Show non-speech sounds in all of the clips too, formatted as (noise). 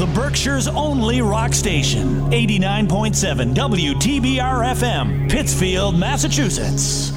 the Berkshire's only rock station. 89.7 WTBR FM, Pittsfield, Massachusetts.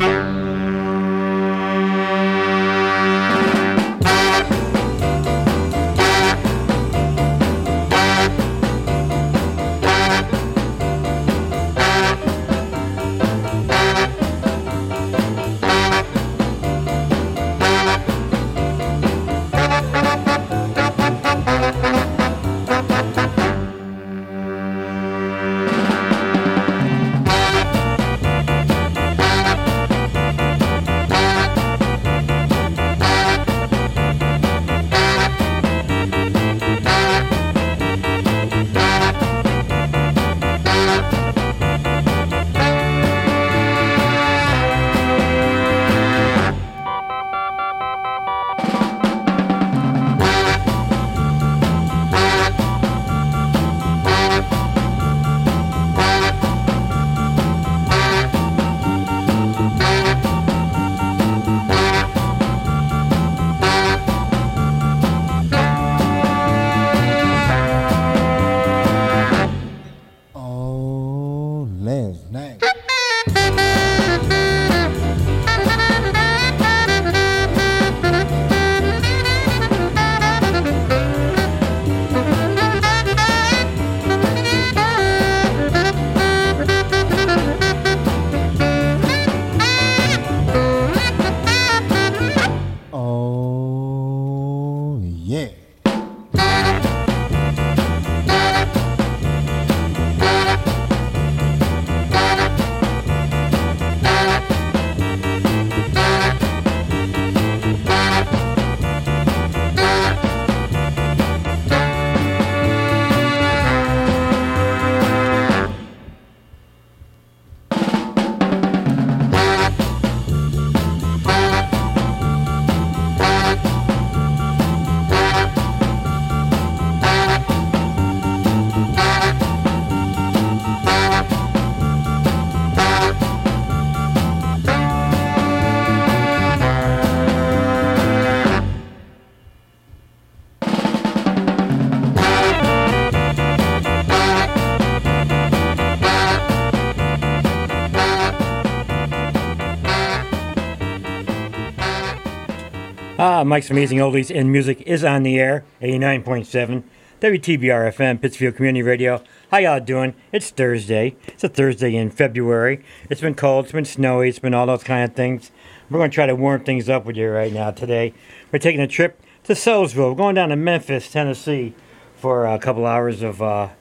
Ah, Mike's Amazing Oldies and Music is on the air, 89.7 WTBR FM, Pittsfield Community Radio. How y'all doing? It's Thursday. It's a Thursday in February. It's been cold, it's been snowy, it's been all those kind of things. We're going to try to warm things up with you right now today. We're taking a trip to Soulsville. We're going down to Memphis, Tennessee for a couple hours of uh,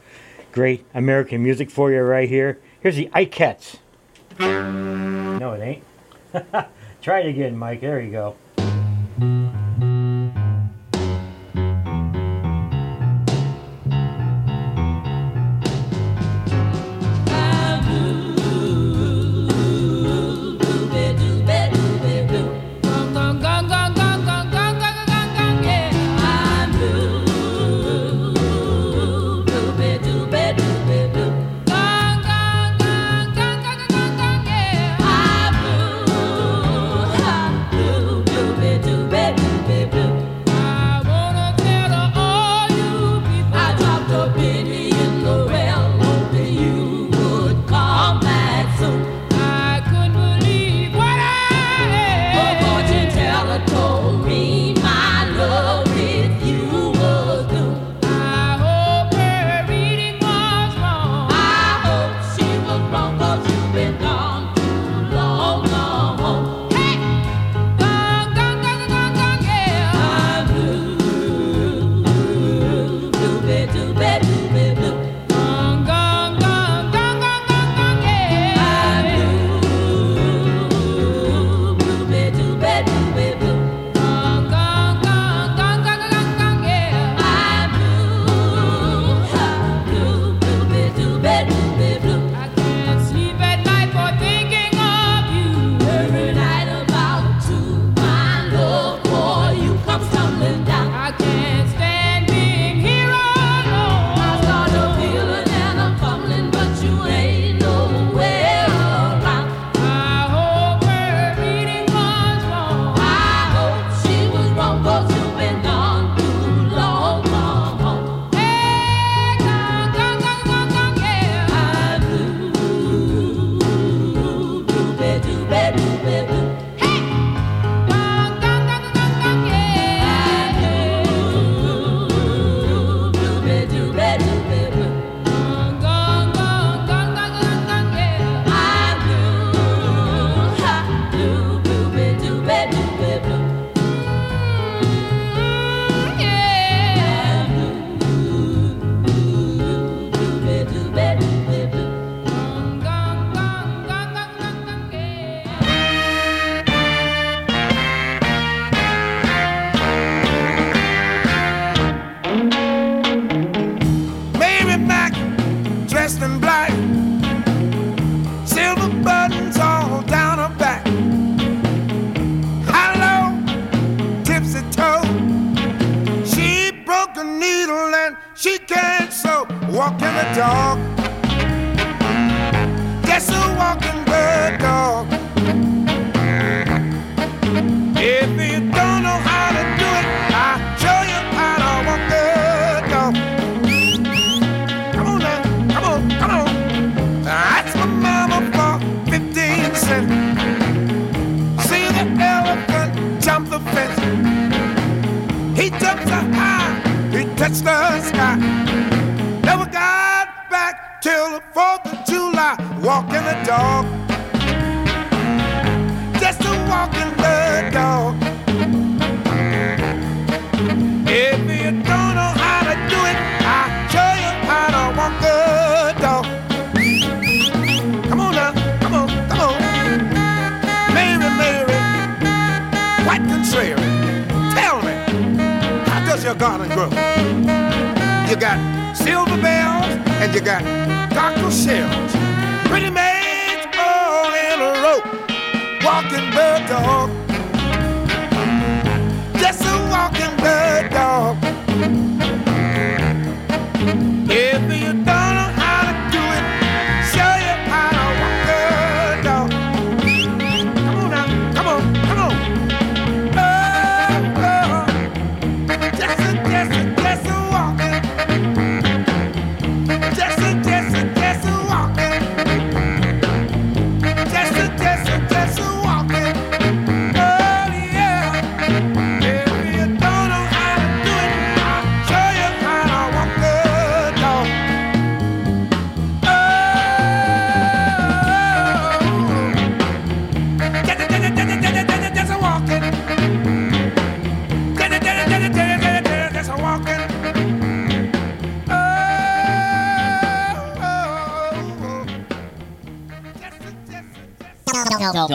great American music for you right here. Here's the Ikettes. No, it ain't. (laughs) Try it again, Mike. There you go. Yeah.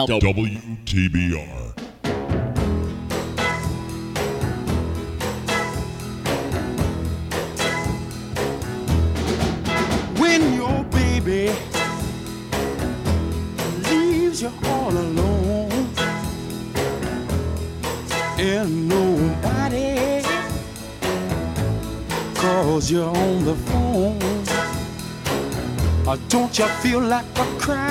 WTBR. When your baby leaves you all alone and nobody calls you on the phone, or don't you feel like a cry?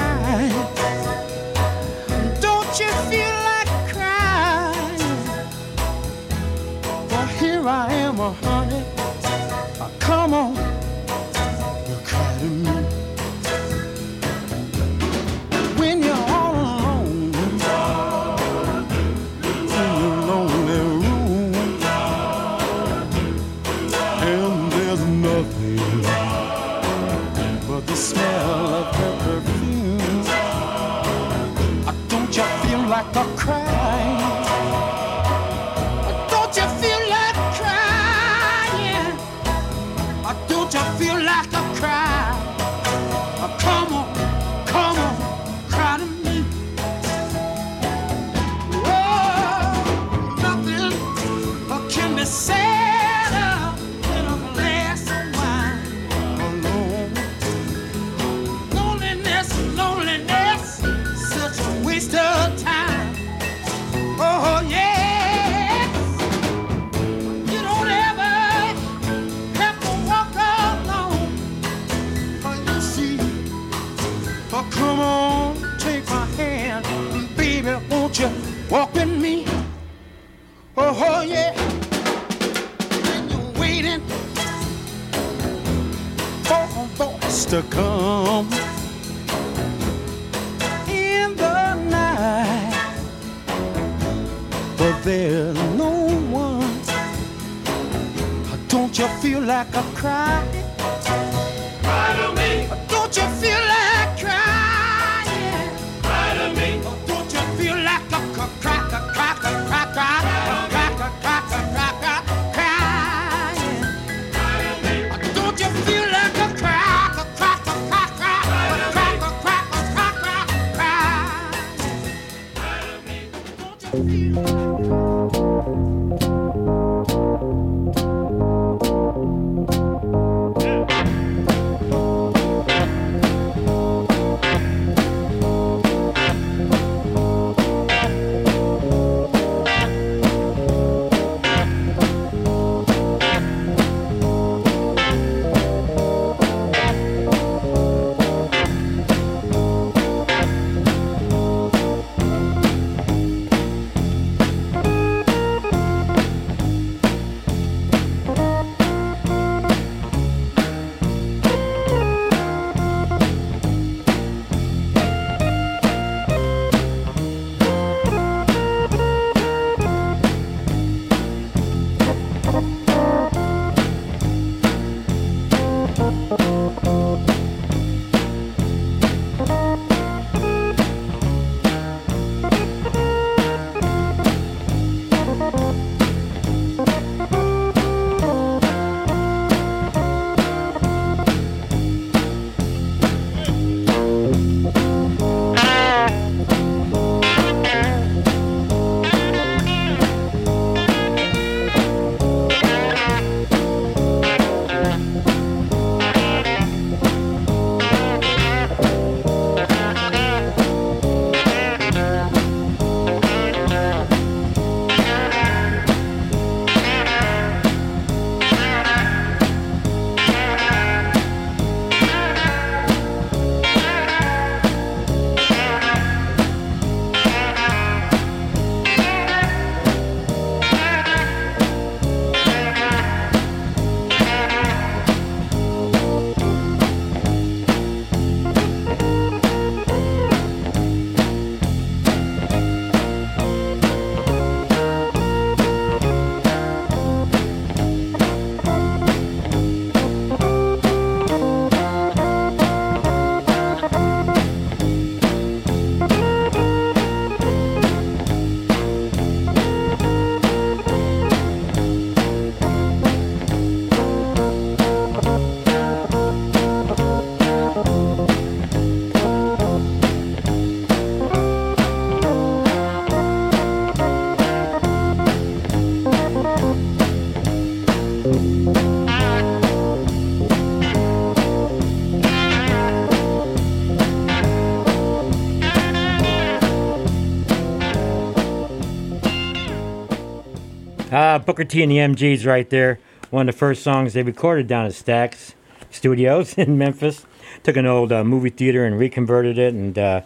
Ah, Booker T and the MGs right there. One of the first songs they recorded down at Stax Studios (laughs) in Memphis. Took an old uh, movie theater and reconverted it and uh,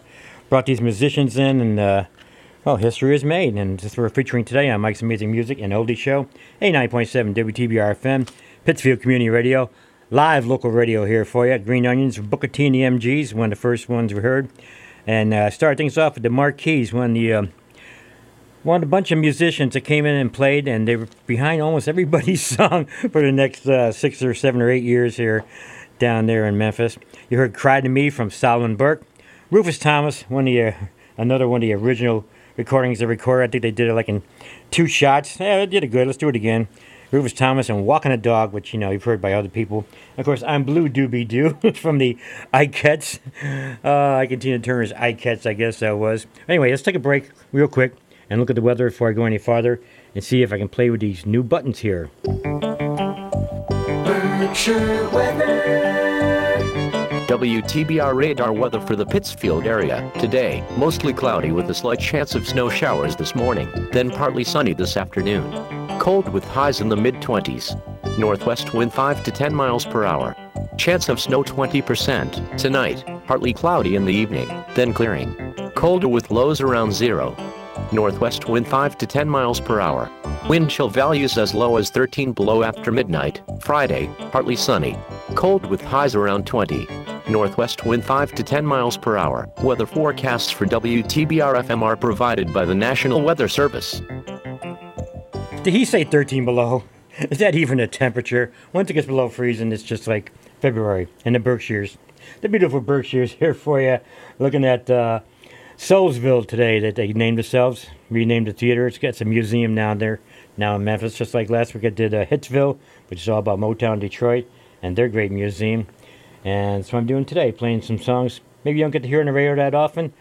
brought these musicians in and uh, well, history is made. And this we're featuring today on Mike's Amazing Music and Oldie Show, 89.7 WTBR FM, Pittsfield Community Radio. Live local radio here for you. Green Onions, Booker T and the MGs, one of the first ones we heard. And uh, start things off with the Mar-Keys, one of the one a bunch of musicians that came in and played, and they were behind almost everybody's (laughs) song for the next uh, six or seven or eight years here down there in Memphis. You heard "Cry to Me" from Solomon Burke, Rufus Thomas, one of the uh, another one of the original recordings they recorded. I think they did it like in two shots. Yeah, they did it good. Let's do it again. Rufus Thomas and Walking a Dog, which you know you've heard by other people. Of course, I'm Blue Doobie Doo (laughs) from the Ikettes. Uh, I continue to turn as Ikettes, I guess that was. Anyway, let's take a break real quick and look at the weather before I go any farther and see if I can play with these new buttons here. WTBR radar weather for the Pittsfield area. Today, mostly cloudy with a slight chance of snow showers this morning, then partly sunny this afternoon. Cold with highs in the mid 20s. Northwest wind 5 to 10 miles per hour. Chance of snow 20%. Tonight, partly cloudy in the evening, then clearing. Colder with lows around zero. Northwest wind 5 to 10 miles per hour. Wind chill values as low as 13 below after midnight. Friday, partly sunny. Cold with highs around 20. Northwest wind 5 to 10 miles per hour. Weather forecasts for WTBR FM are provided by the National Weather Service. Did he say 13 below? (laughs) Is that even a temperature? Once it gets below freezing, it's just like February in the Berkshires. The beautiful Berkshires here for you. Looking at uh, Soulsville today that they named themselves, renamed the theater. It's got some museum down there now in Memphis, just like last week I did uh, Hitsville, which is all about Motown Detroit and their great museum. And that's what I'm doing today, playing some songs maybe you don't get to hear on the radio that often,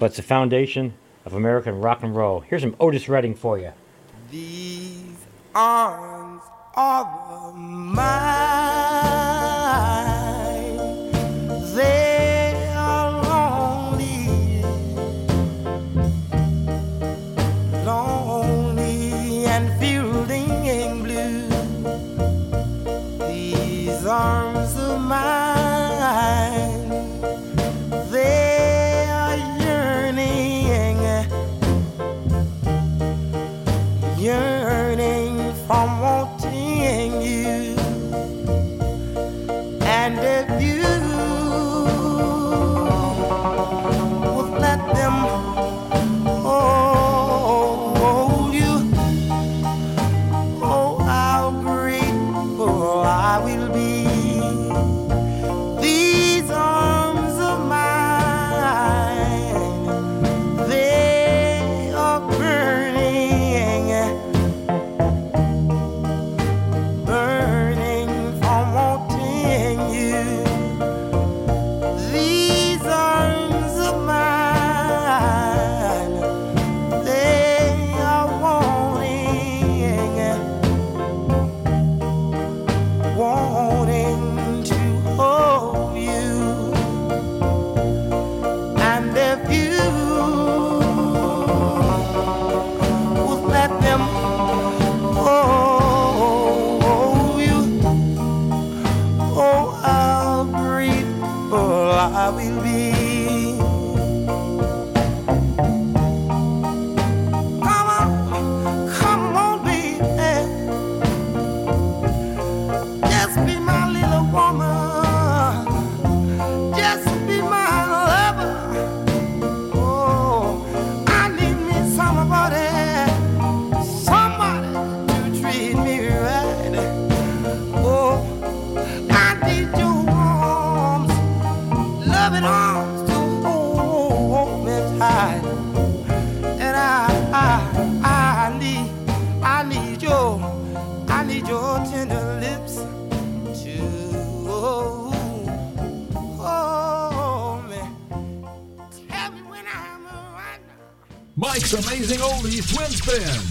but it's the foundation of American rock and roll. Here's some Otis Redding for you. These arms are mine. Amazing Oldies Twin Spin.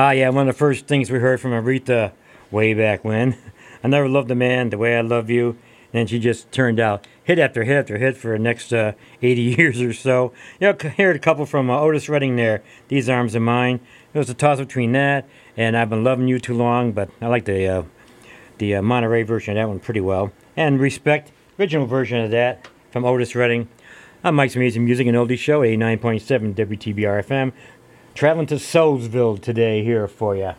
Ah, yeah, one of the first things we heard from Aretha way back when. (laughs) I never loved a man the way I love you. And she just turned out hit after hit after hit for the next uh, 80 (laughs) years or so. You know, heard a couple from uh, Otis Redding there, These Arms of Mine. It was a toss between that and I've Been Loving You Too Long, but I like the, uh, the uh, Monterey version of that one pretty well. And Respect, original version of that from Otis Redding. I'm Mike's Amazing Music and Oldie Show, 89.7 WTBR FM, Traveling to Soulsville today here for you.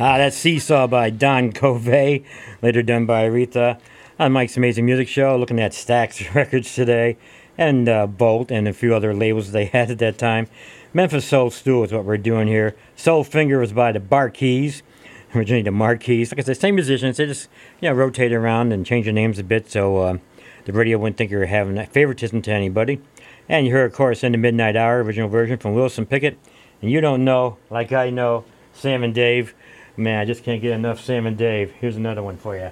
Ah, that's Seesaw by Don Covay, later done by Aretha. On Mike's Amazing Music Show, looking at Stax (laughs) Records today, and uh, Volt, and a few other labels they had at that time. Memphis Soul Stew is what we're doing here. Soul Finger was by the Bar-Kays, (laughs) originally the Mar-Keys. Like I said, same musicians, they just you know, rotate around and change their names a bit so uh, the radio wouldn't think you were having favoritism to anybody. And you heard, of course, in the Midnight Hour, original version from Wilson Pickett. And you don't know, like I know, Sam and Dave Man, I just can't get enough Sam and Dave. Here's another one for you.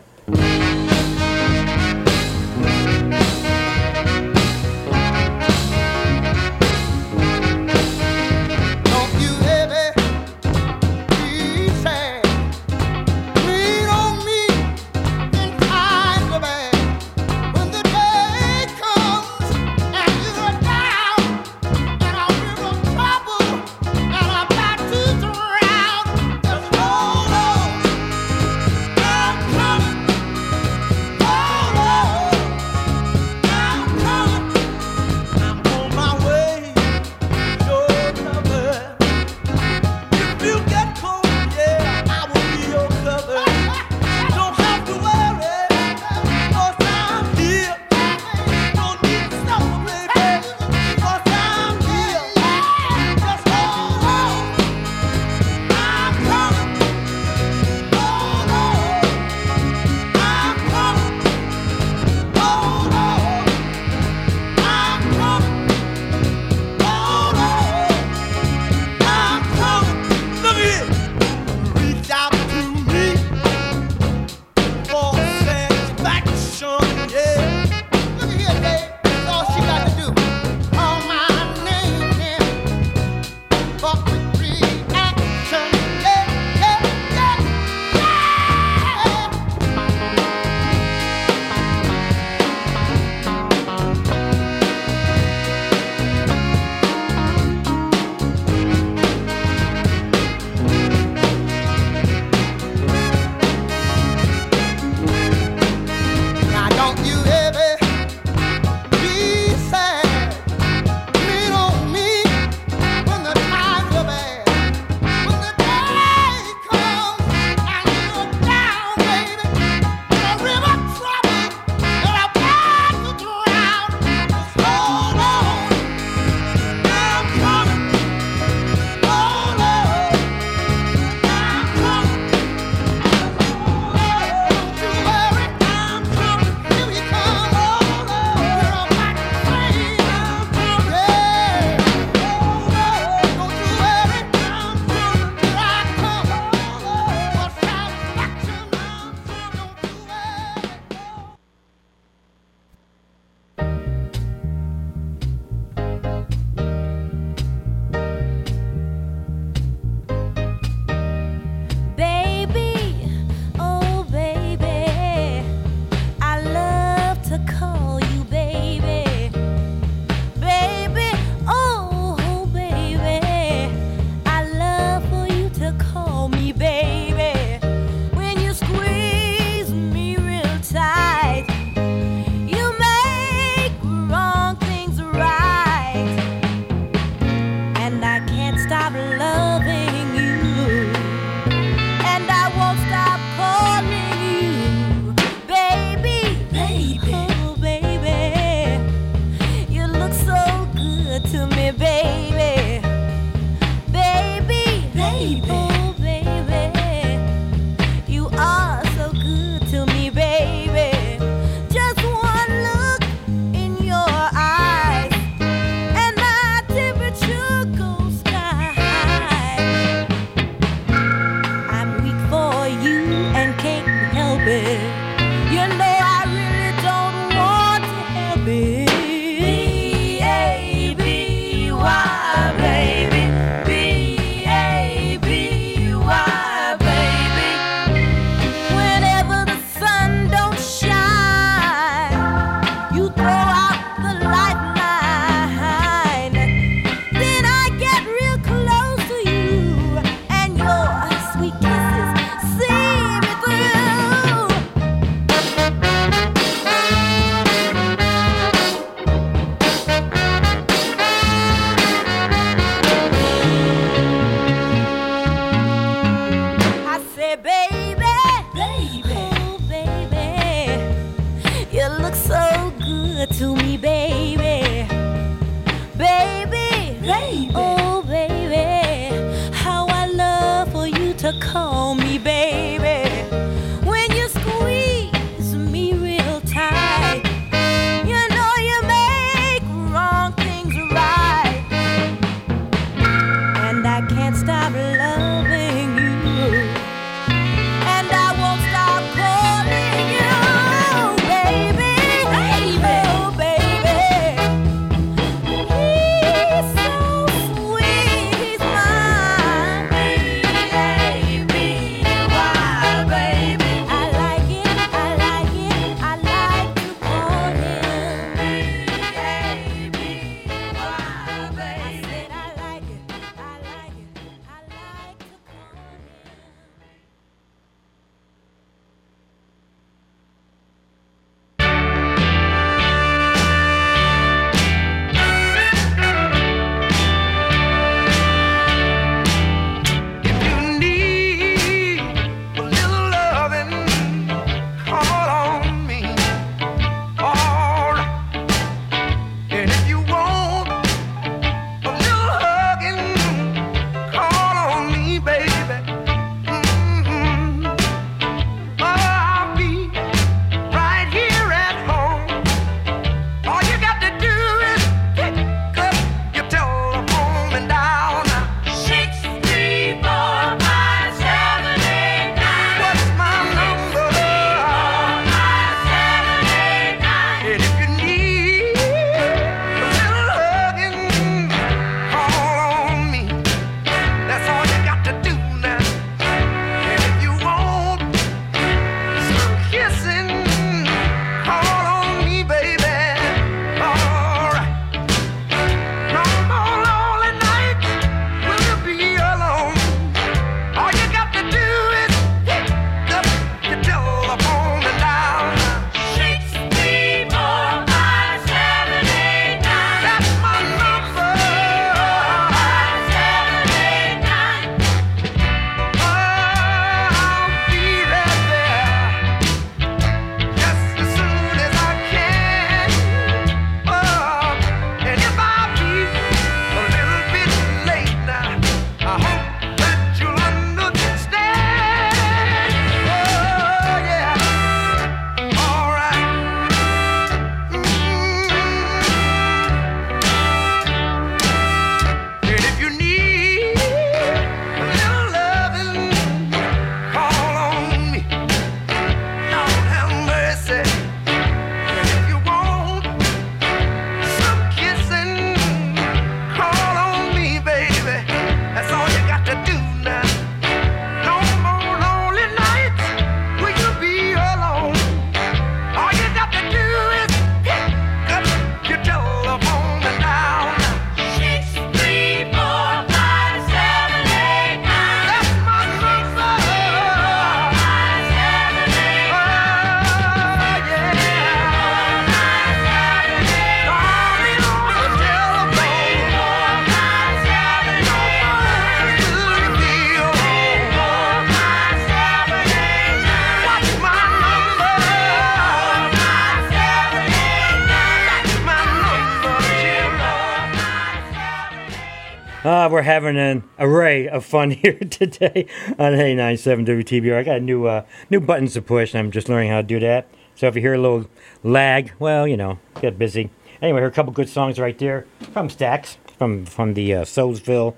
Having an array of fun (laughs) here today on 89.7 WTBR. I got new uh, new buttons to push, and I'm just learning how to do that. So if you hear a little lag, well, you know, get busy. Anyway, here are a couple good songs right there from Stax, from from the uh, Soulsville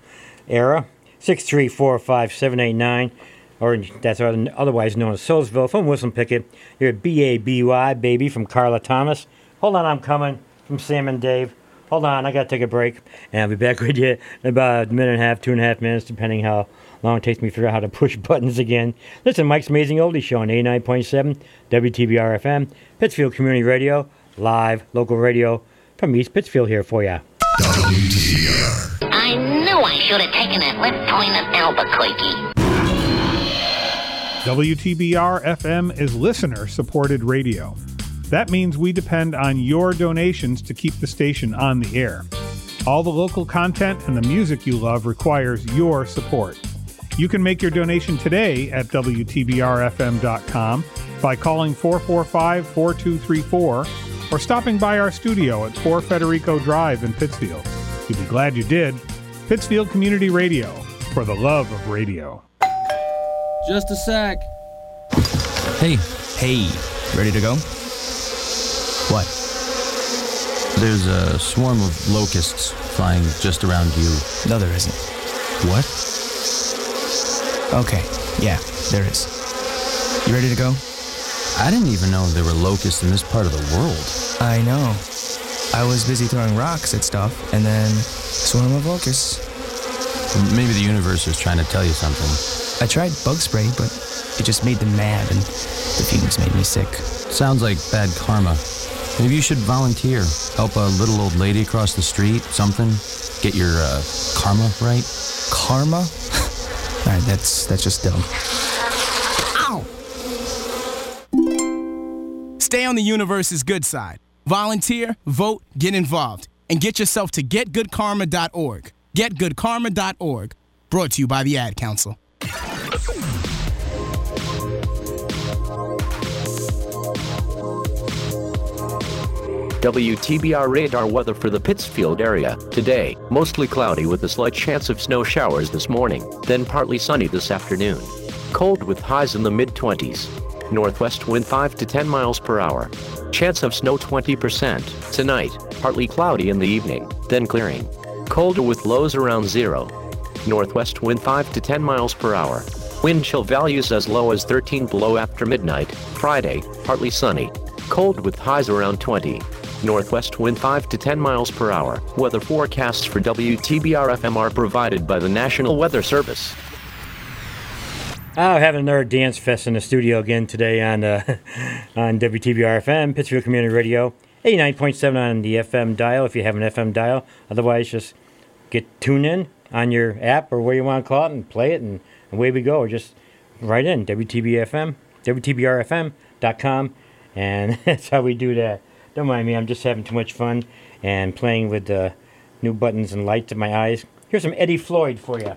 era. Six three four five seven eight nine, or that's otherwise known as Soulsville from Wilson Pickett. You're B A B Y baby from Carla Thomas. Hold on, I'm coming from Sam and Dave. Hold on, I gotta take a break, and I'll be back with you in about a minute and a half, two and a half minutes, depending how long it takes me to figure out how to push (laughs) buttons again. Listen, Mike's Amazing Oldie Show on 89.7 WTBR FM, Pittsfield Community Radio, live local radio from East Pittsfield here for you. I knew I should have taken that left turn at Albuquerque. WTBR FM is listener supported radio. That means we depend on your donations to keep the station on the air. All the local content and the music you love requires your support. You can make your donation today at WTBRFM.com by calling 445 4234 or stopping by our studio at 4 Federico Drive in Pittsfield. You'll be glad you did. Pittsfield Community Radio, for the love of radio. Just a sec. Hey, hey, ready to go? What? There's a swarm of locusts flying just around you. No, there isn't. What? Okay, yeah, there is. You ready to go? I didn't even know there were locusts in this part of the world. I know. I was busy throwing rocks at stuff, and then swarm of locusts. Maybe the universe is trying to tell you something. I tried bug spray, but it just made them mad, and the fumes made me sick. Sounds like bad karma. Maybe you should volunteer. Help a little old lady across the street, something. Get your uh, karma right. Karma? (laughs) All right, that's that's just dumb. Ow! Stay on the universe's good side. Volunteer, vote, get involved, and get yourself to getgoodkarma.org. Getgoodkarma.org. Brought to you by the Ad Council. WTBR radar weather for the Pittsfield area. Today, mostly cloudy with a slight chance of snow showers this morning, then partly sunny this afternoon. Cold with highs in the mid 20s. Northwest wind 5 to 10 miles per hour. Chance of snow 20%. Tonight, partly cloudy in the evening, then clearing. Colder with lows around zero. Northwest wind 5 to 10 miles per hour. Wind chill values as low as 13 below after midnight. Friday, partly sunny. Cold with highs around 20. Northwest wind 5 to 10 miles per hour. Weather forecasts for WTBR FM are provided by the National Weather Service. Oh, having another dance fest in the studio again today on uh, (laughs) on WTBR FM, Pittsfield Community Radio, 89.7 on the FM dial if you have an FM dial. Otherwise, just get tuned in on your app or where you want to call it and play it, and away we go. Or just write in WTBFM, WTBRFM.com, and (laughs) that's how we do that. Don't mind me, I'm just having too much fun and playing with the new buttons and lights in my eyes. Here's some Eddie Floyd for you.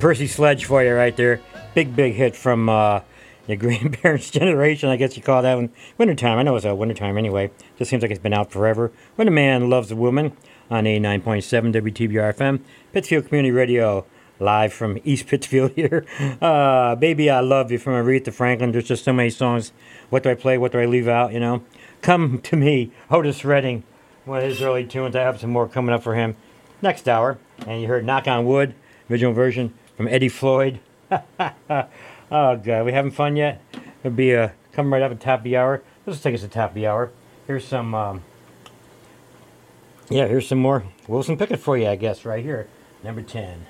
Percy Sledge for you right there. Big, big hit from uh, the (laughs) grandparents' generation, I guess you call that one. Wintertime, I know it's a wintertime anyway. Just seems like it's been out forever. When a Man Loves a Woman on 89.7 WTBR FM, Pittsfield Community Radio, live from East Pittsfield (laughs) here. Uh, Baby, I Love You from Aretha Franklin. There's just so many songs. What do I play? What do I leave out? You know? Come to Me, Otis Redding, one of his early tunes. I have some more coming up for him next hour. And you heard Knock on Wood, original version from Eddie Floyd. (laughs) oh god, we having fun yet? It'll be a coming right up at top of the hour. Let's take us to top of the hour. Here's some. Um, yeah, here's some more Wilson Pickett for you, I guess, right here, number ten.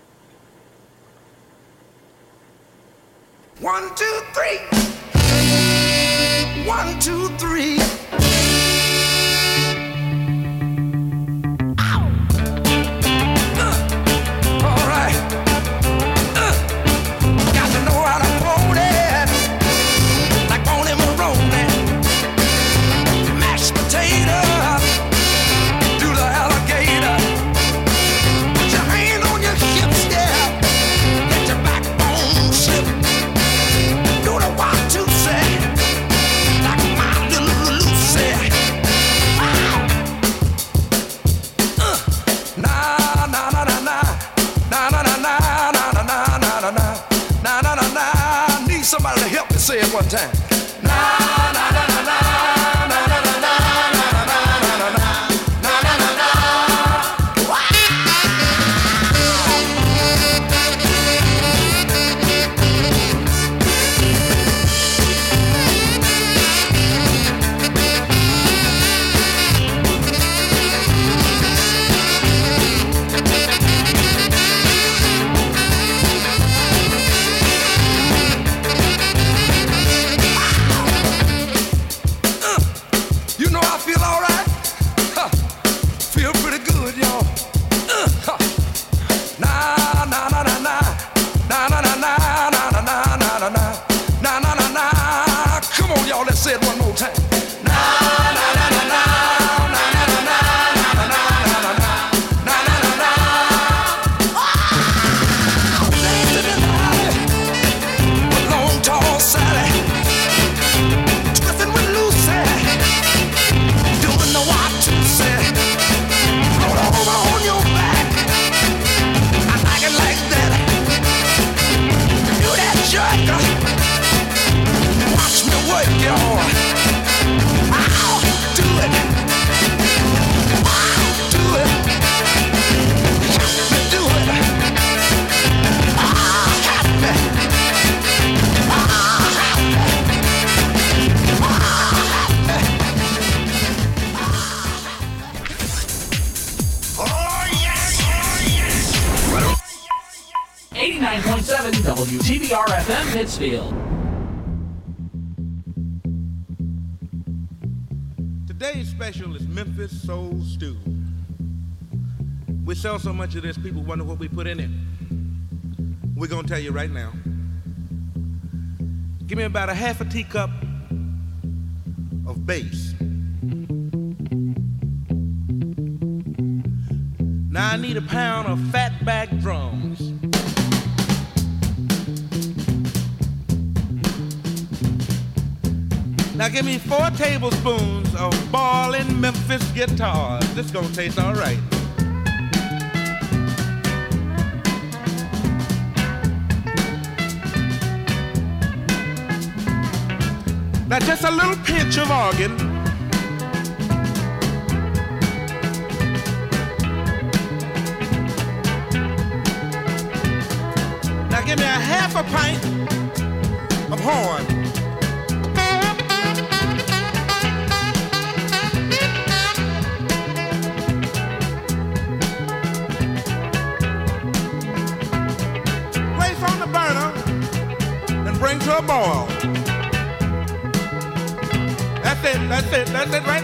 One, two, three. One, two, three. Say it one time. Pittsfield. Today's special is Memphis Soul Stew. We sell so much of this, people wonder what we put in it. We're gonna tell you right now. Give me about a half a teacup of bass. Now I need a pound of fatback drums. Now give me four tablespoons of ballin' Memphis guitars. This gonna taste all right. Now just a little pinch of organ. Now give me a half a pint of horn. Let that right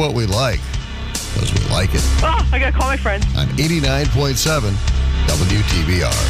what we like because we like it. Oh, I got to call my friends. On 89.7 WTBR.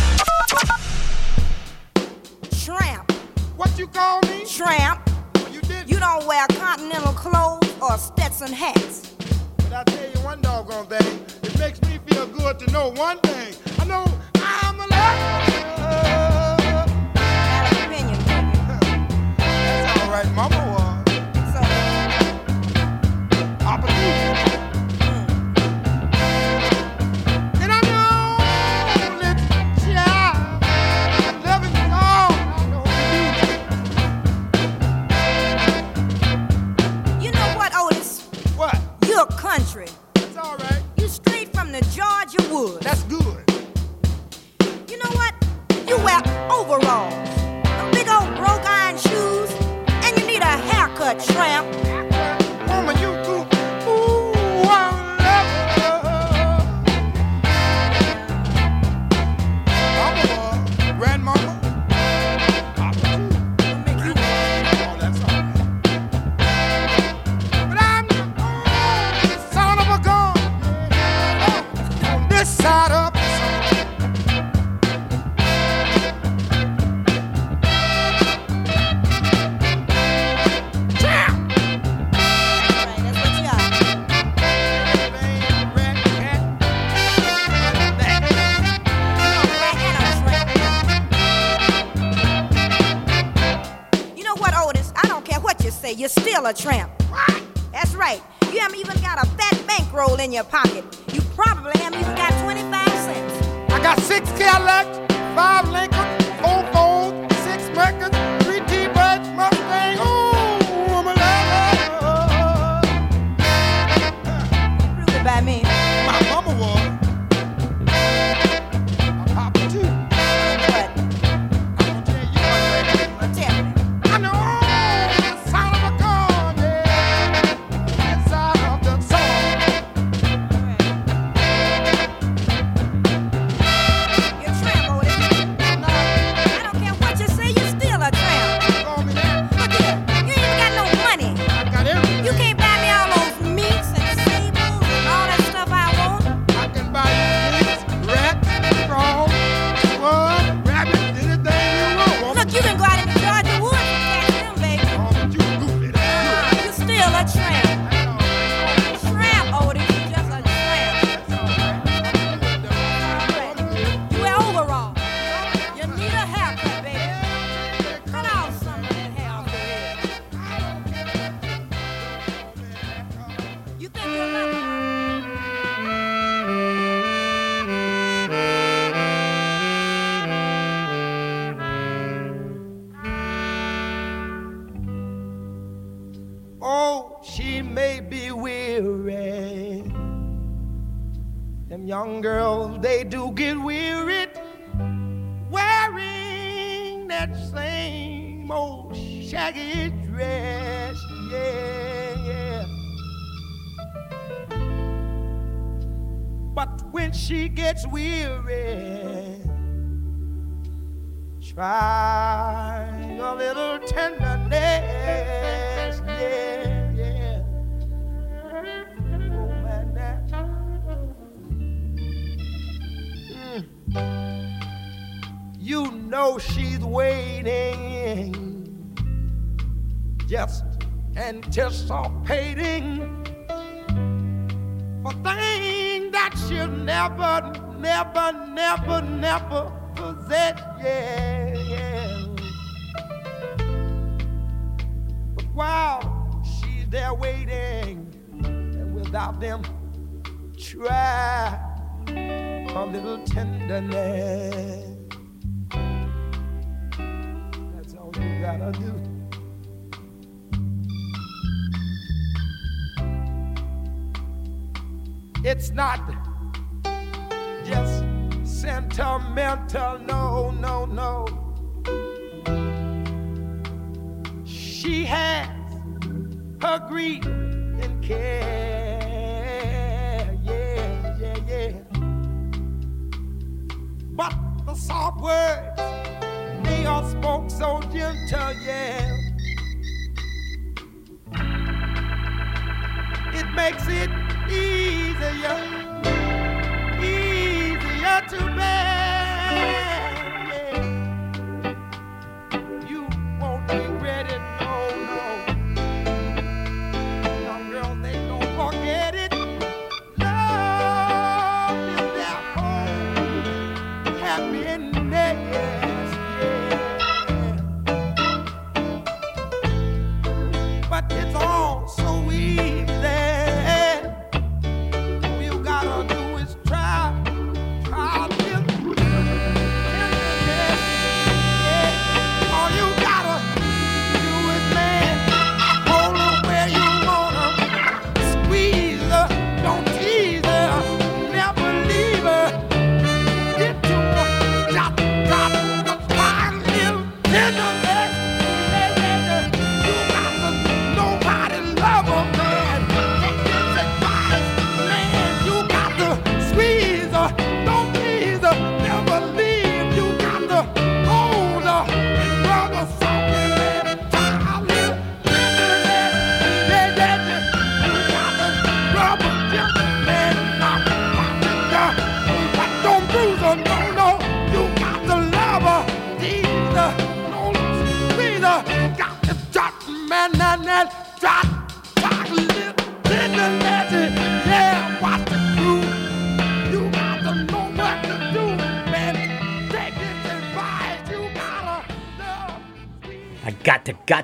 A tramp.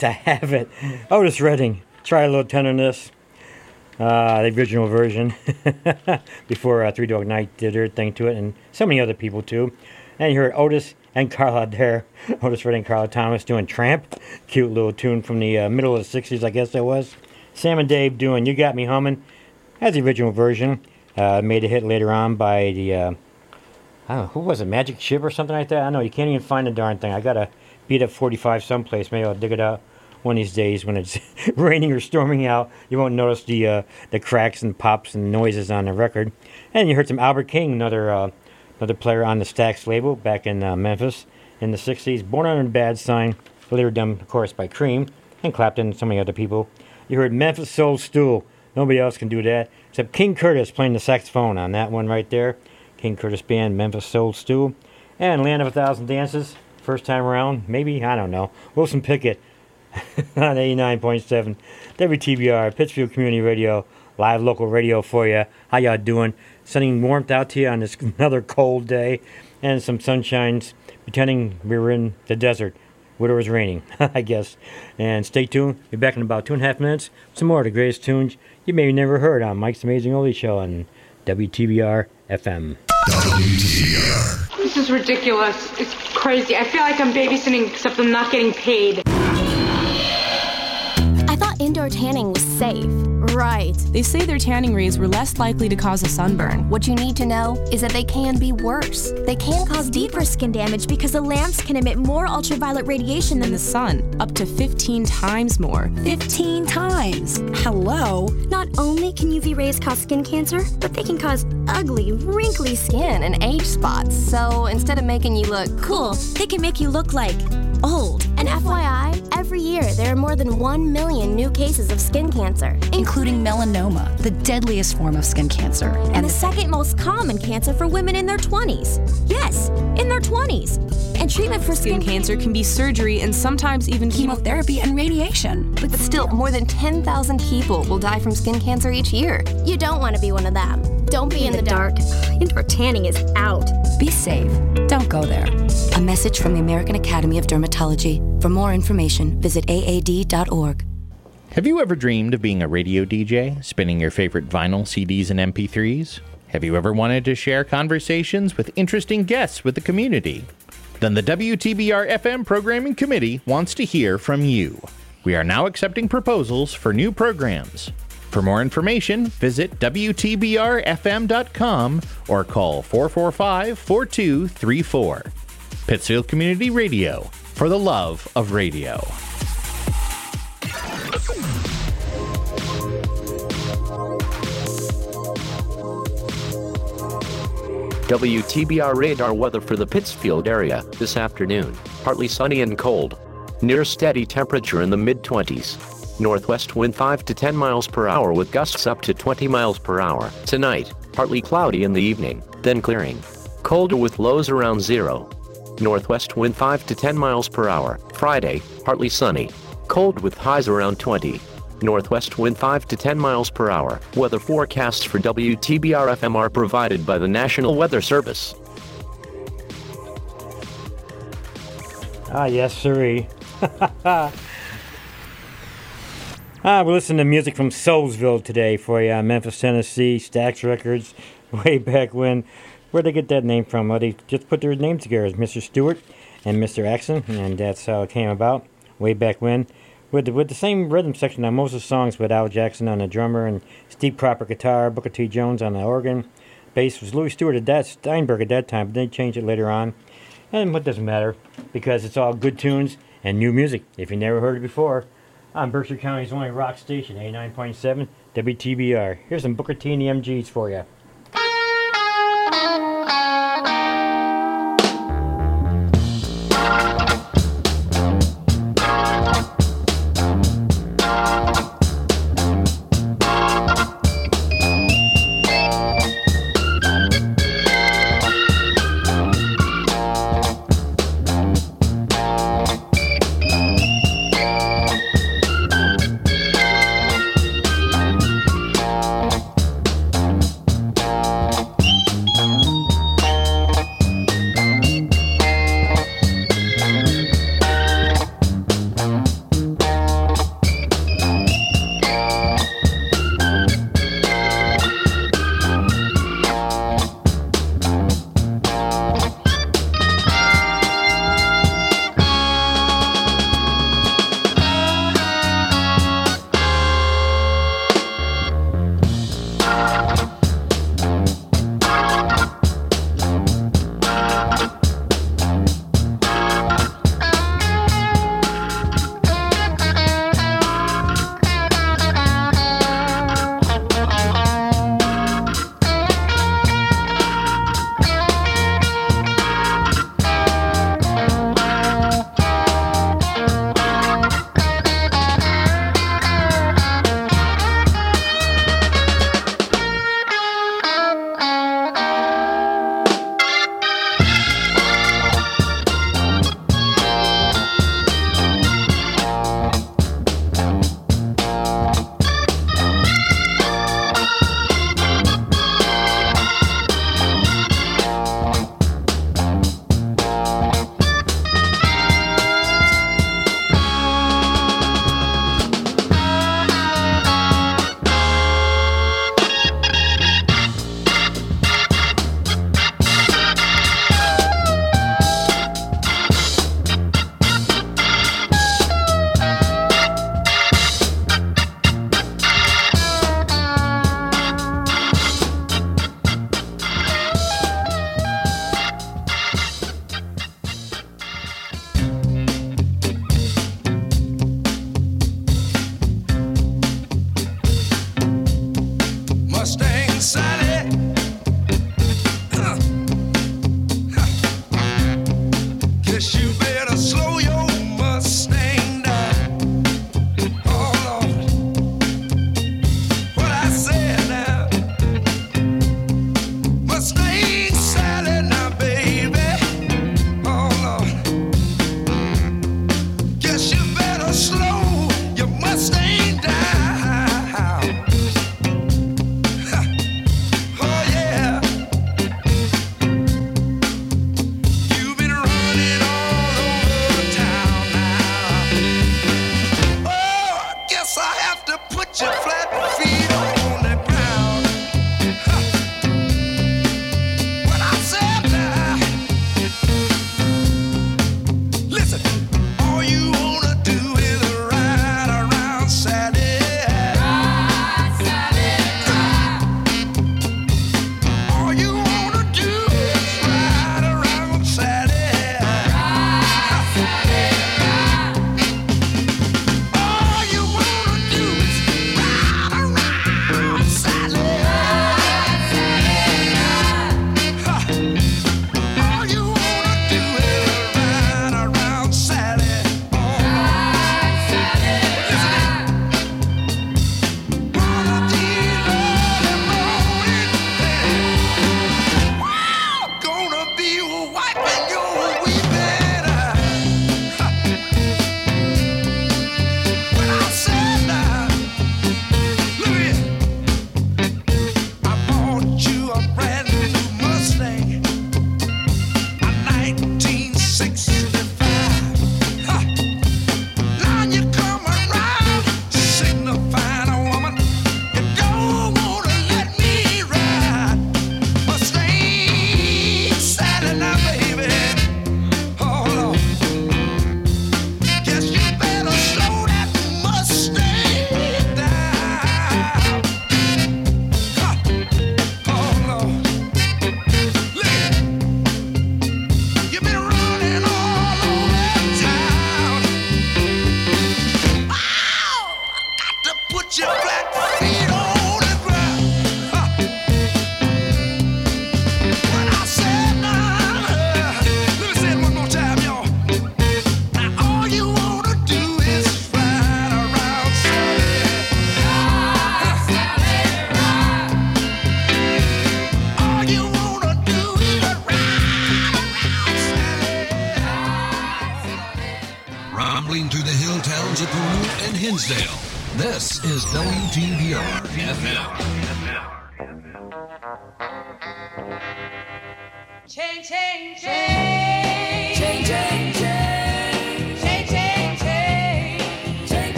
To, have it. Otis Redding, try a little tenderness. Uh, the original version (laughs) before uh, Three Dog Night did their thing to it, and so many other people too. And you heard Otis and Carla there, (laughs) Otis Redding, Carla Thomas doing Tramp, cute little tune from the uh, middle of the '60s, I guess that was. Sam and Dave doing You Got Me Humming, as the original version, uh, made a hit later on by the uh, I don't know, who was it, Magic Ship or something like that? I know, you can't even find the darn thing. I gotta beat up 45 someplace. Maybe I'll dig it out one of these days when it's (laughs) raining or storming out. You won't notice the uh, the cracks and pops and noises on the record. And you heard some Albert King, another uh, another player on the Stax label back in uh, Memphis in the 60s. Born Under a Bad Sign, later done, of course, by Cream and Clapton and so many other people. You heard Memphis Soul Stew. Nobody else can do that except King Curtis playing the saxophone on that one right there. King Curtis Band, Memphis Soul Stew, And Land of a Thousand Dances, first time around, maybe, I don't know. Wilson Pickett (laughs) on 89.7 WTBR, Pittsfield Community Radio, live local radio for you. How y'all doing? Sending warmth out to you on this (laughs) another cold day and some sunshines, pretending we were in the desert where it was raining, (laughs) I guess. And stay tuned. Be back in about two and a half minutes. Some more of the greatest tunes you may never heard on Mike's Amazing Oldie Show on WTBR FM. This is ridiculous. It's crazy. I feel like I'm babysitting, except I'm not getting paid. Indoor tanning was safe. Right. They say their tanning rays were less likely to cause a sunburn. What you need to know is that they can be worse. They can cause deeper skin damage because the lamps can emit more ultraviolet radiation than the sun, up to 15 times more. 15 times. Hello? Not only can UV rays cause skin cancer, but they can cause ugly, wrinkly skin and age spots. So instead of making you look cool, they can make you look like old. And FYI, every year there are more than 1 million new cases of skin cancer, including melanoma, the deadliest form of skin cancer. and the second most common cancer for women in their 20s. Yes, in their 20s. And treatment for Skin cancer can be surgery and sometimes even chemotherapy and radiation. But still, more than 10,000 people will die from skin cancer each year. You don't want to be one of them. Don't be in the dark. Indoor tanning is out. Be safe. Don't go there. A message from the American Academy of Dermatology. For more information, visit aad.org. Have you ever dreamed of being a radio DJ, spinning your favorite vinyl, CDs, and MP3s? Have you ever wanted to share conversations with interesting guests with the community? Then the WTBR FM Programming Committee wants to hear from you. We are now accepting proposals for new programs. For more information, visit WTBRFM.com or call 445 4234. Pittsfield Community Radio, for the love of radio. WTBR radar weather for the Pittsfield area this afternoon. Partly sunny and cold. Near steady temperature in the mid 20s. Northwest wind 5 to 10 miles per hour with gusts up to 20 miles per hour. Tonight, partly cloudy in the evening, then clearing. Colder with lows around zero. Northwest wind 5 to 10 miles per hour. Friday, partly sunny. Cold with highs around 20. Northwest wind 5 to 10 miles per hour. Weather forecasts for WTBR FM are provided by the National Weather Service. Ah, yes, sirree. (laughs) ah, we're listening to music from Soulsville today for you. Memphis, Tennessee, Stax Records, (laughs) way back when. Where'd they get that name from? Well, they just put their names together as Mr. Stewart and Mr. Axton, and that's how it came about, way back when. With the, with the same rhythm section on most of the songs with Al Jackson on the drummer and Steve Cropper guitar, Booker T. Jones on the organ. Bass was Louis Stewart at that, Steinberg at that time, but they changed it later on. And what doesn't matter because it's all good tunes and new music. If you never heard it before, on Berkshire County's only rock station, 89.7 WTBR. Here's some Booker T and the MGs for you.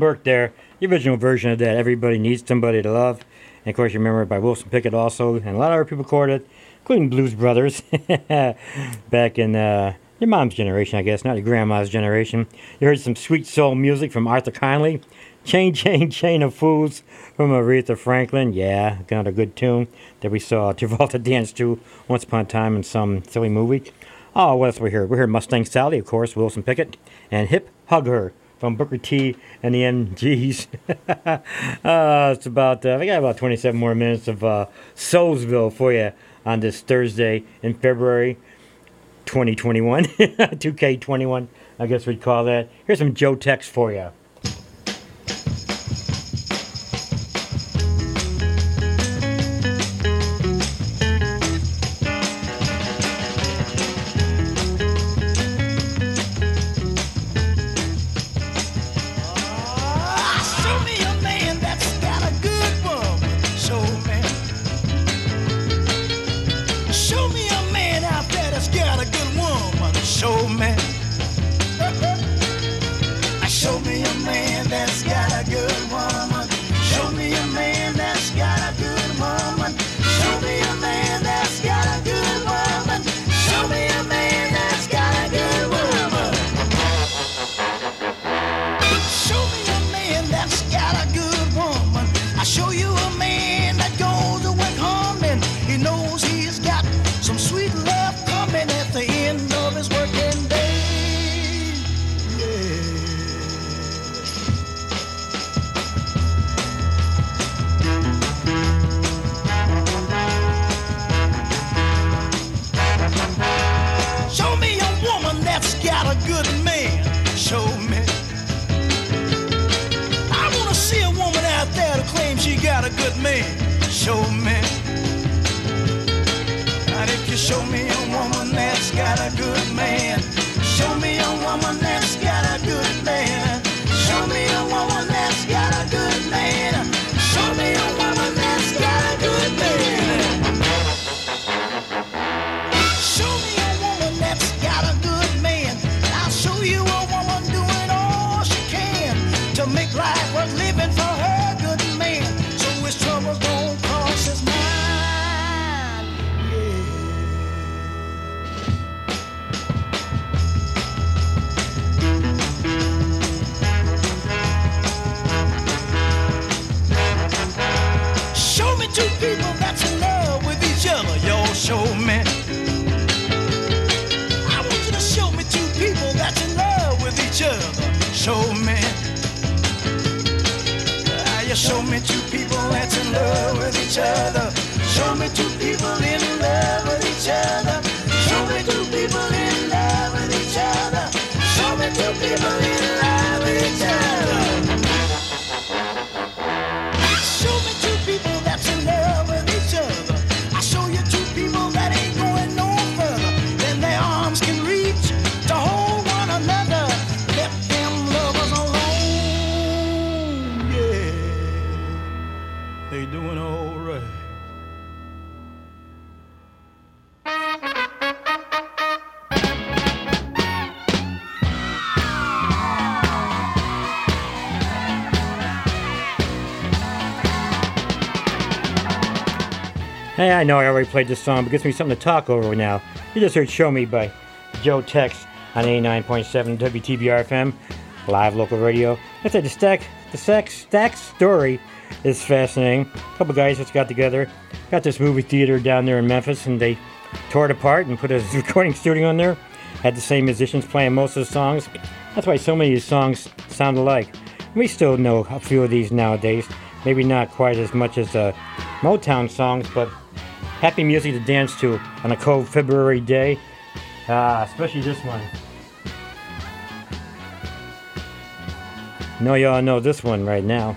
Burke there, the original version of that Everybody Needs Somebody to Love. And of course, you remember by Wilson Pickett also, and a lot of other people recorded it, including Blues Brothers (laughs) back in uh, your mom's generation, I guess, not your grandma's generation. You heard some sweet soul music from Arthur Conley. Chain, Chain, Chain of Fools from Aretha Franklin. Yeah, got a good tune that we saw Travolta (laughs) dance to once upon a time in some silly movie. Oh, what else we heard? We heard Mustang Sally, of course, Wilson Pickett, and Hip Hug Her from Booker T and the MGs. (laughs) uh, it's about, uh, I got about 27 more minutes of uh, Soulsville for you on this Thursday in February 2021. 2K21, (laughs) I guess we'd call that. Here's some Joe Tex for you. I know I already played this song, but gives me something to talk over now. You just heard Show Me by Joe Tex on 89.7 WTBR FM, live local radio. I said the Stax, the sex, Stax story is fascinating. A couple guys just got together, got this movie theater down there in Memphis, and they tore it apart and put a (laughs) recording studio in there. Had the same musicians playing most of the songs. That's why so many of these songs sound alike. We still know a few of these nowadays. Maybe not quite as much as uh, Motown songs, but happy music to dance to on a cold February day. Ah, especially this one. No, y'all know this one right now.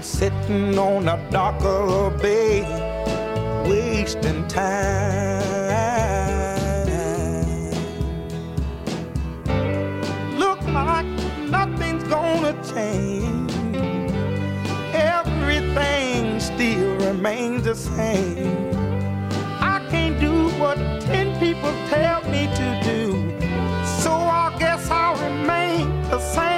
Sitting on a the bay, wasting time. Look like nothing's gonna change. Everything still remains the same. I can't do what ten people tell me to do, so I guess I'll remain the same.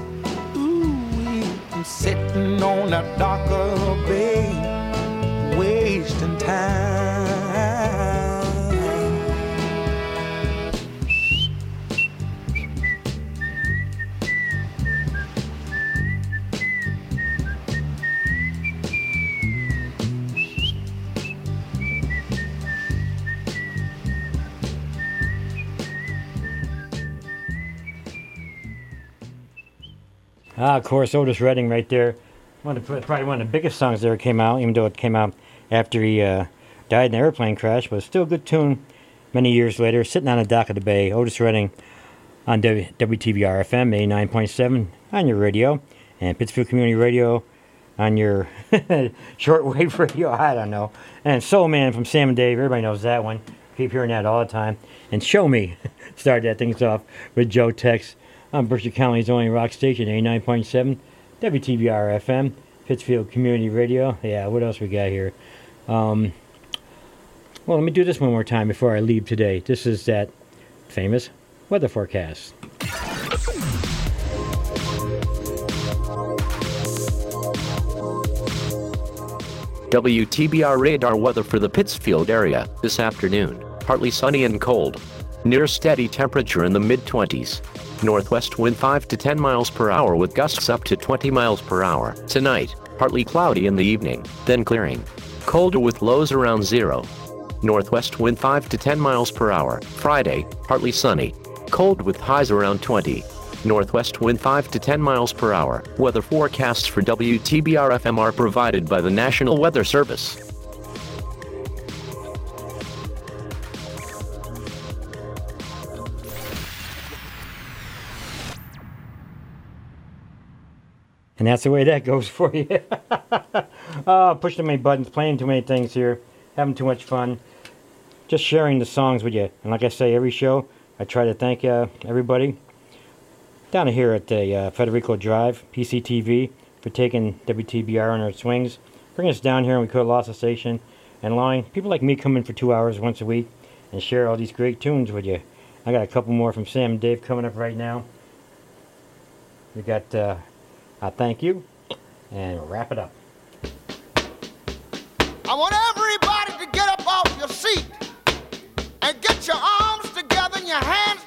Sitting on the dock of bay, wasting time. Ah, of course, Otis Redding right there. One of the, probably one of the biggest songs that ever came out, even though it came out after he uh, died in an airplane crash, but it's still a good tune many years later. Sitting on the dock of the bay, Otis Redding on w- WTBR FM 89.7 on your radio, and Pittsfield Community Radio on your (laughs) shortwave radio, I don't know. And Soul Man from Sam and Dave, everybody knows that one. Keep hearing that all the time. And Show Me (laughs) started that things off with Joe Tex on Berkshire County's only rock station, 89.7 WTBR FM, Pittsfield Community Radio. Yeah, what else we got here? Um, well, let me do this one more time before I leave today. This is that famous weather forecast. WTBR radar weather for the Pittsfield area this afternoon. Partly sunny and cold. Near steady temperature in the mid 20s. Northwest wind 5 to 10 miles per hour with gusts up to 20 miles per hour. Tonight, partly cloudy in the evening, then clearing. Colder with lows around zero. Northwest wind 5 to 10 miles per hour. Friday, partly sunny. Cold with highs around 20. Northwest wind 5 to 10 miles per hour. Weather forecasts for WTBR FM are provided by the National Weather Service. And that's the way that goes for you. (laughs) oh, pushing too many buttons, playing too many things here, having too much fun. Just sharing the songs with you. And like I say, every show, I try to thank uh, everybody down here at the uh, Federico Drive, PCTV, for taking WTBR on our swings, bringing us down here and we could have lost the station, and allowing people like me come in for two hours once a week and share all these great tunes with you. I got a couple more from Sam and Dave coming up right now. We got uh, I Thank You, and wrap it up. I want everybody to get up off your seat and get your arms together and your hands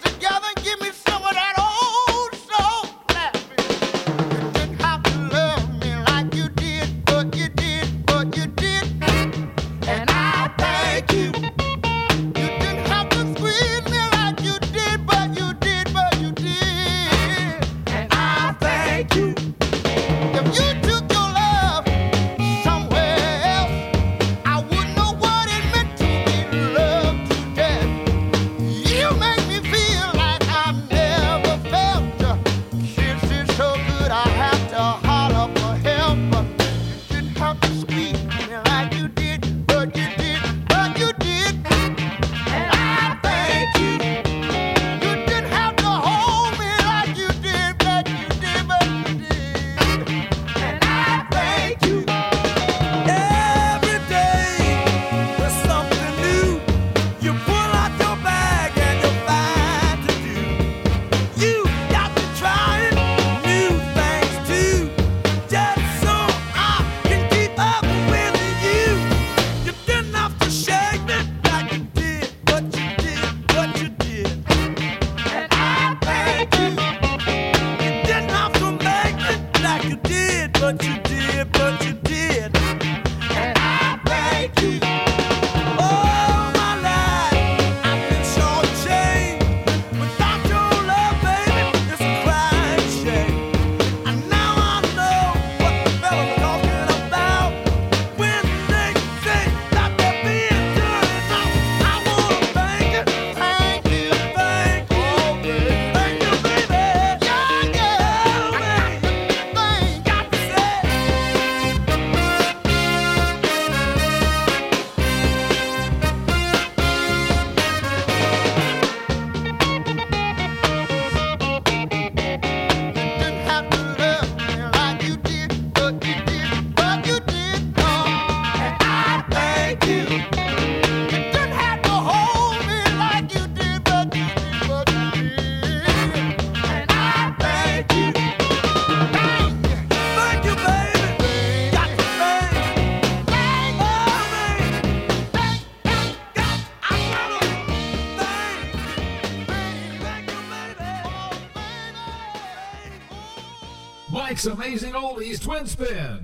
amazing oldies twin spin.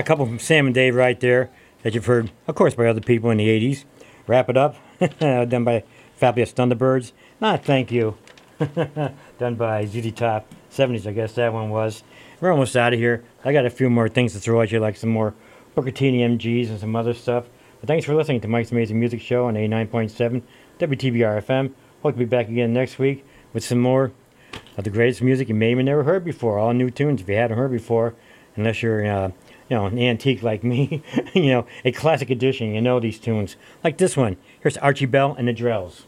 a couple from Sam and Dave right there that you've heard, of course, by other people in the 80s. Wrap It Up, (laughs) done by Fabulous Thunderbirds. Not ah, Thank You, (laughs) done by ZZ Top, 70s, I guess that one was. We're almost out of here. I got a few more things to throw at you, like some more Booker T and MGs and some other stuff. But thanks for listening to Mike's Amazing Music Show on A9.7 WTBR FM. Hope to be back again next week with some more of the greatest music you may have never heard before. All new tunes if you hadn't heard before, unless you're uh, you know, an antique like me, (laughs) you know, a classic edition, you know these tunes. Like this one. Here's Archie Bell and the Drells.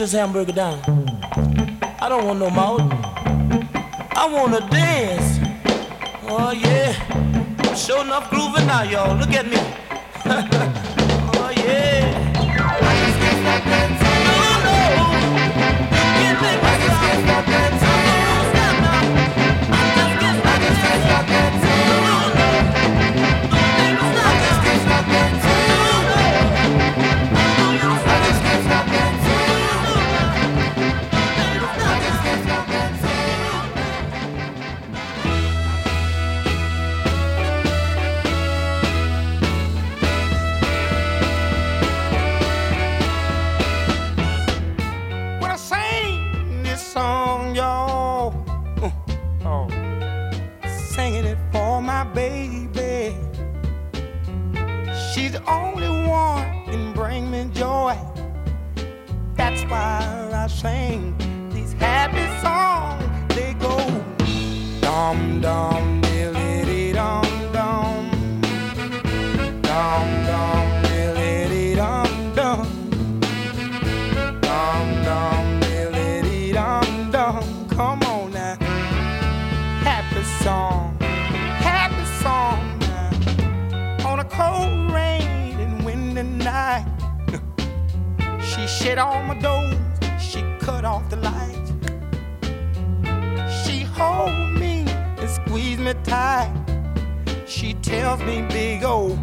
this hamburger down. I don't want no mouth. I want to dance. Oh, yeah. Sure enough grooving now, y'all. Look at me. (laughs) oh, yeah. me big old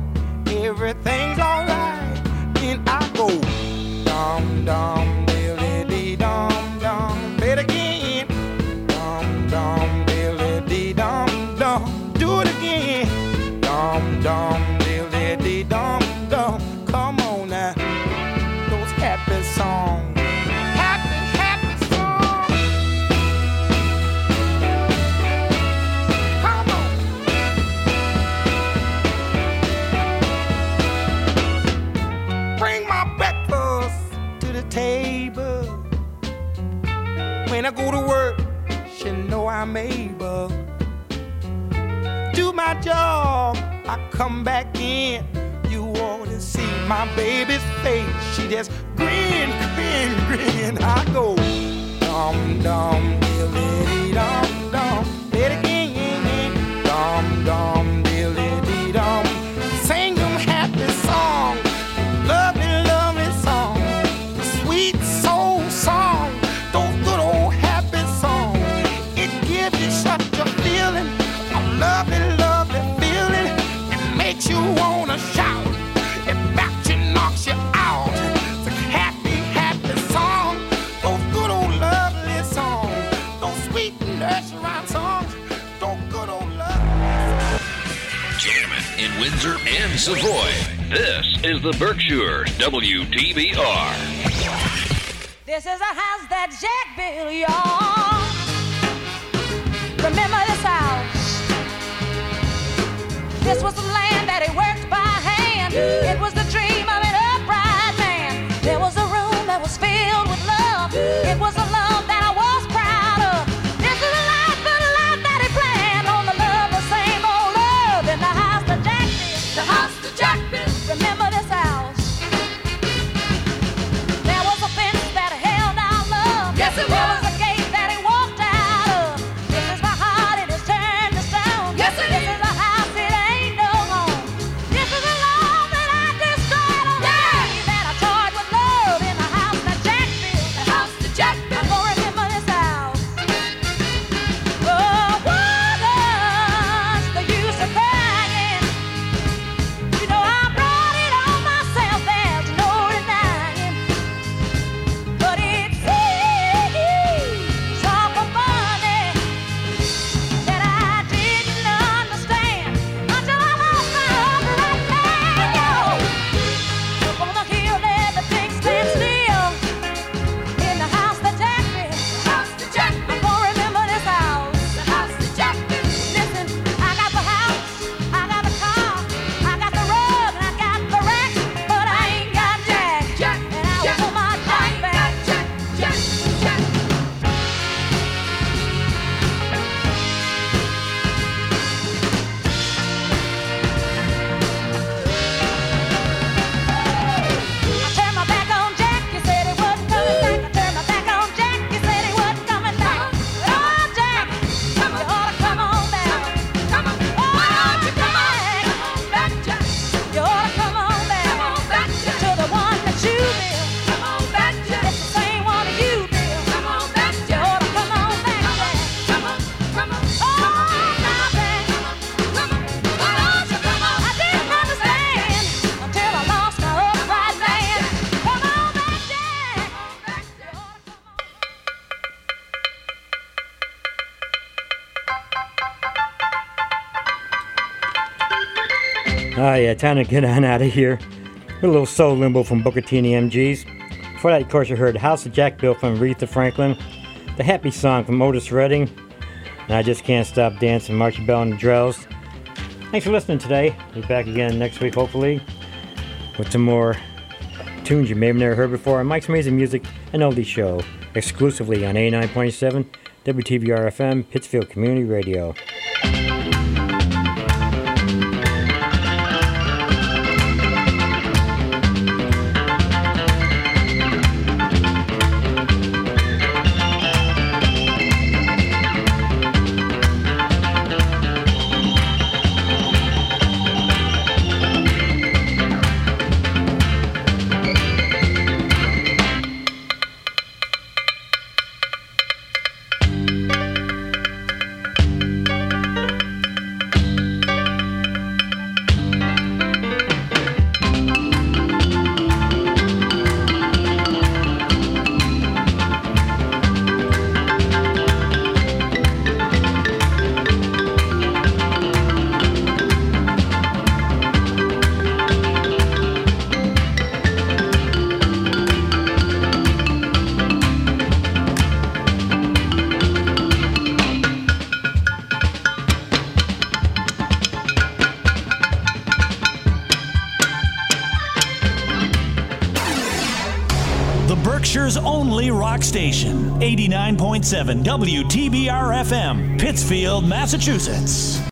Savoy. This is the Berkshire WTBR. This is a house that Jack built, y'all. Yeah, time to get on out of here. A little soul limbo from Booker T and the MGs. Before that, of course, you heard House of Jack Built from Aretha Franklin, the Happy Song from Otis Redding, and I Just Can't Stop Dancing, Archie Bell and the Drells. Thanks for listening today. We'll be back again next week, hopefully, with some more tunes you may have never heard before on Mike's Amazing Music and Oldie Show, exclusively on A9.7 WTBR FM, Pittsfield Community Radio. 987 WTBR FM, Pittsfield, Massachusetts.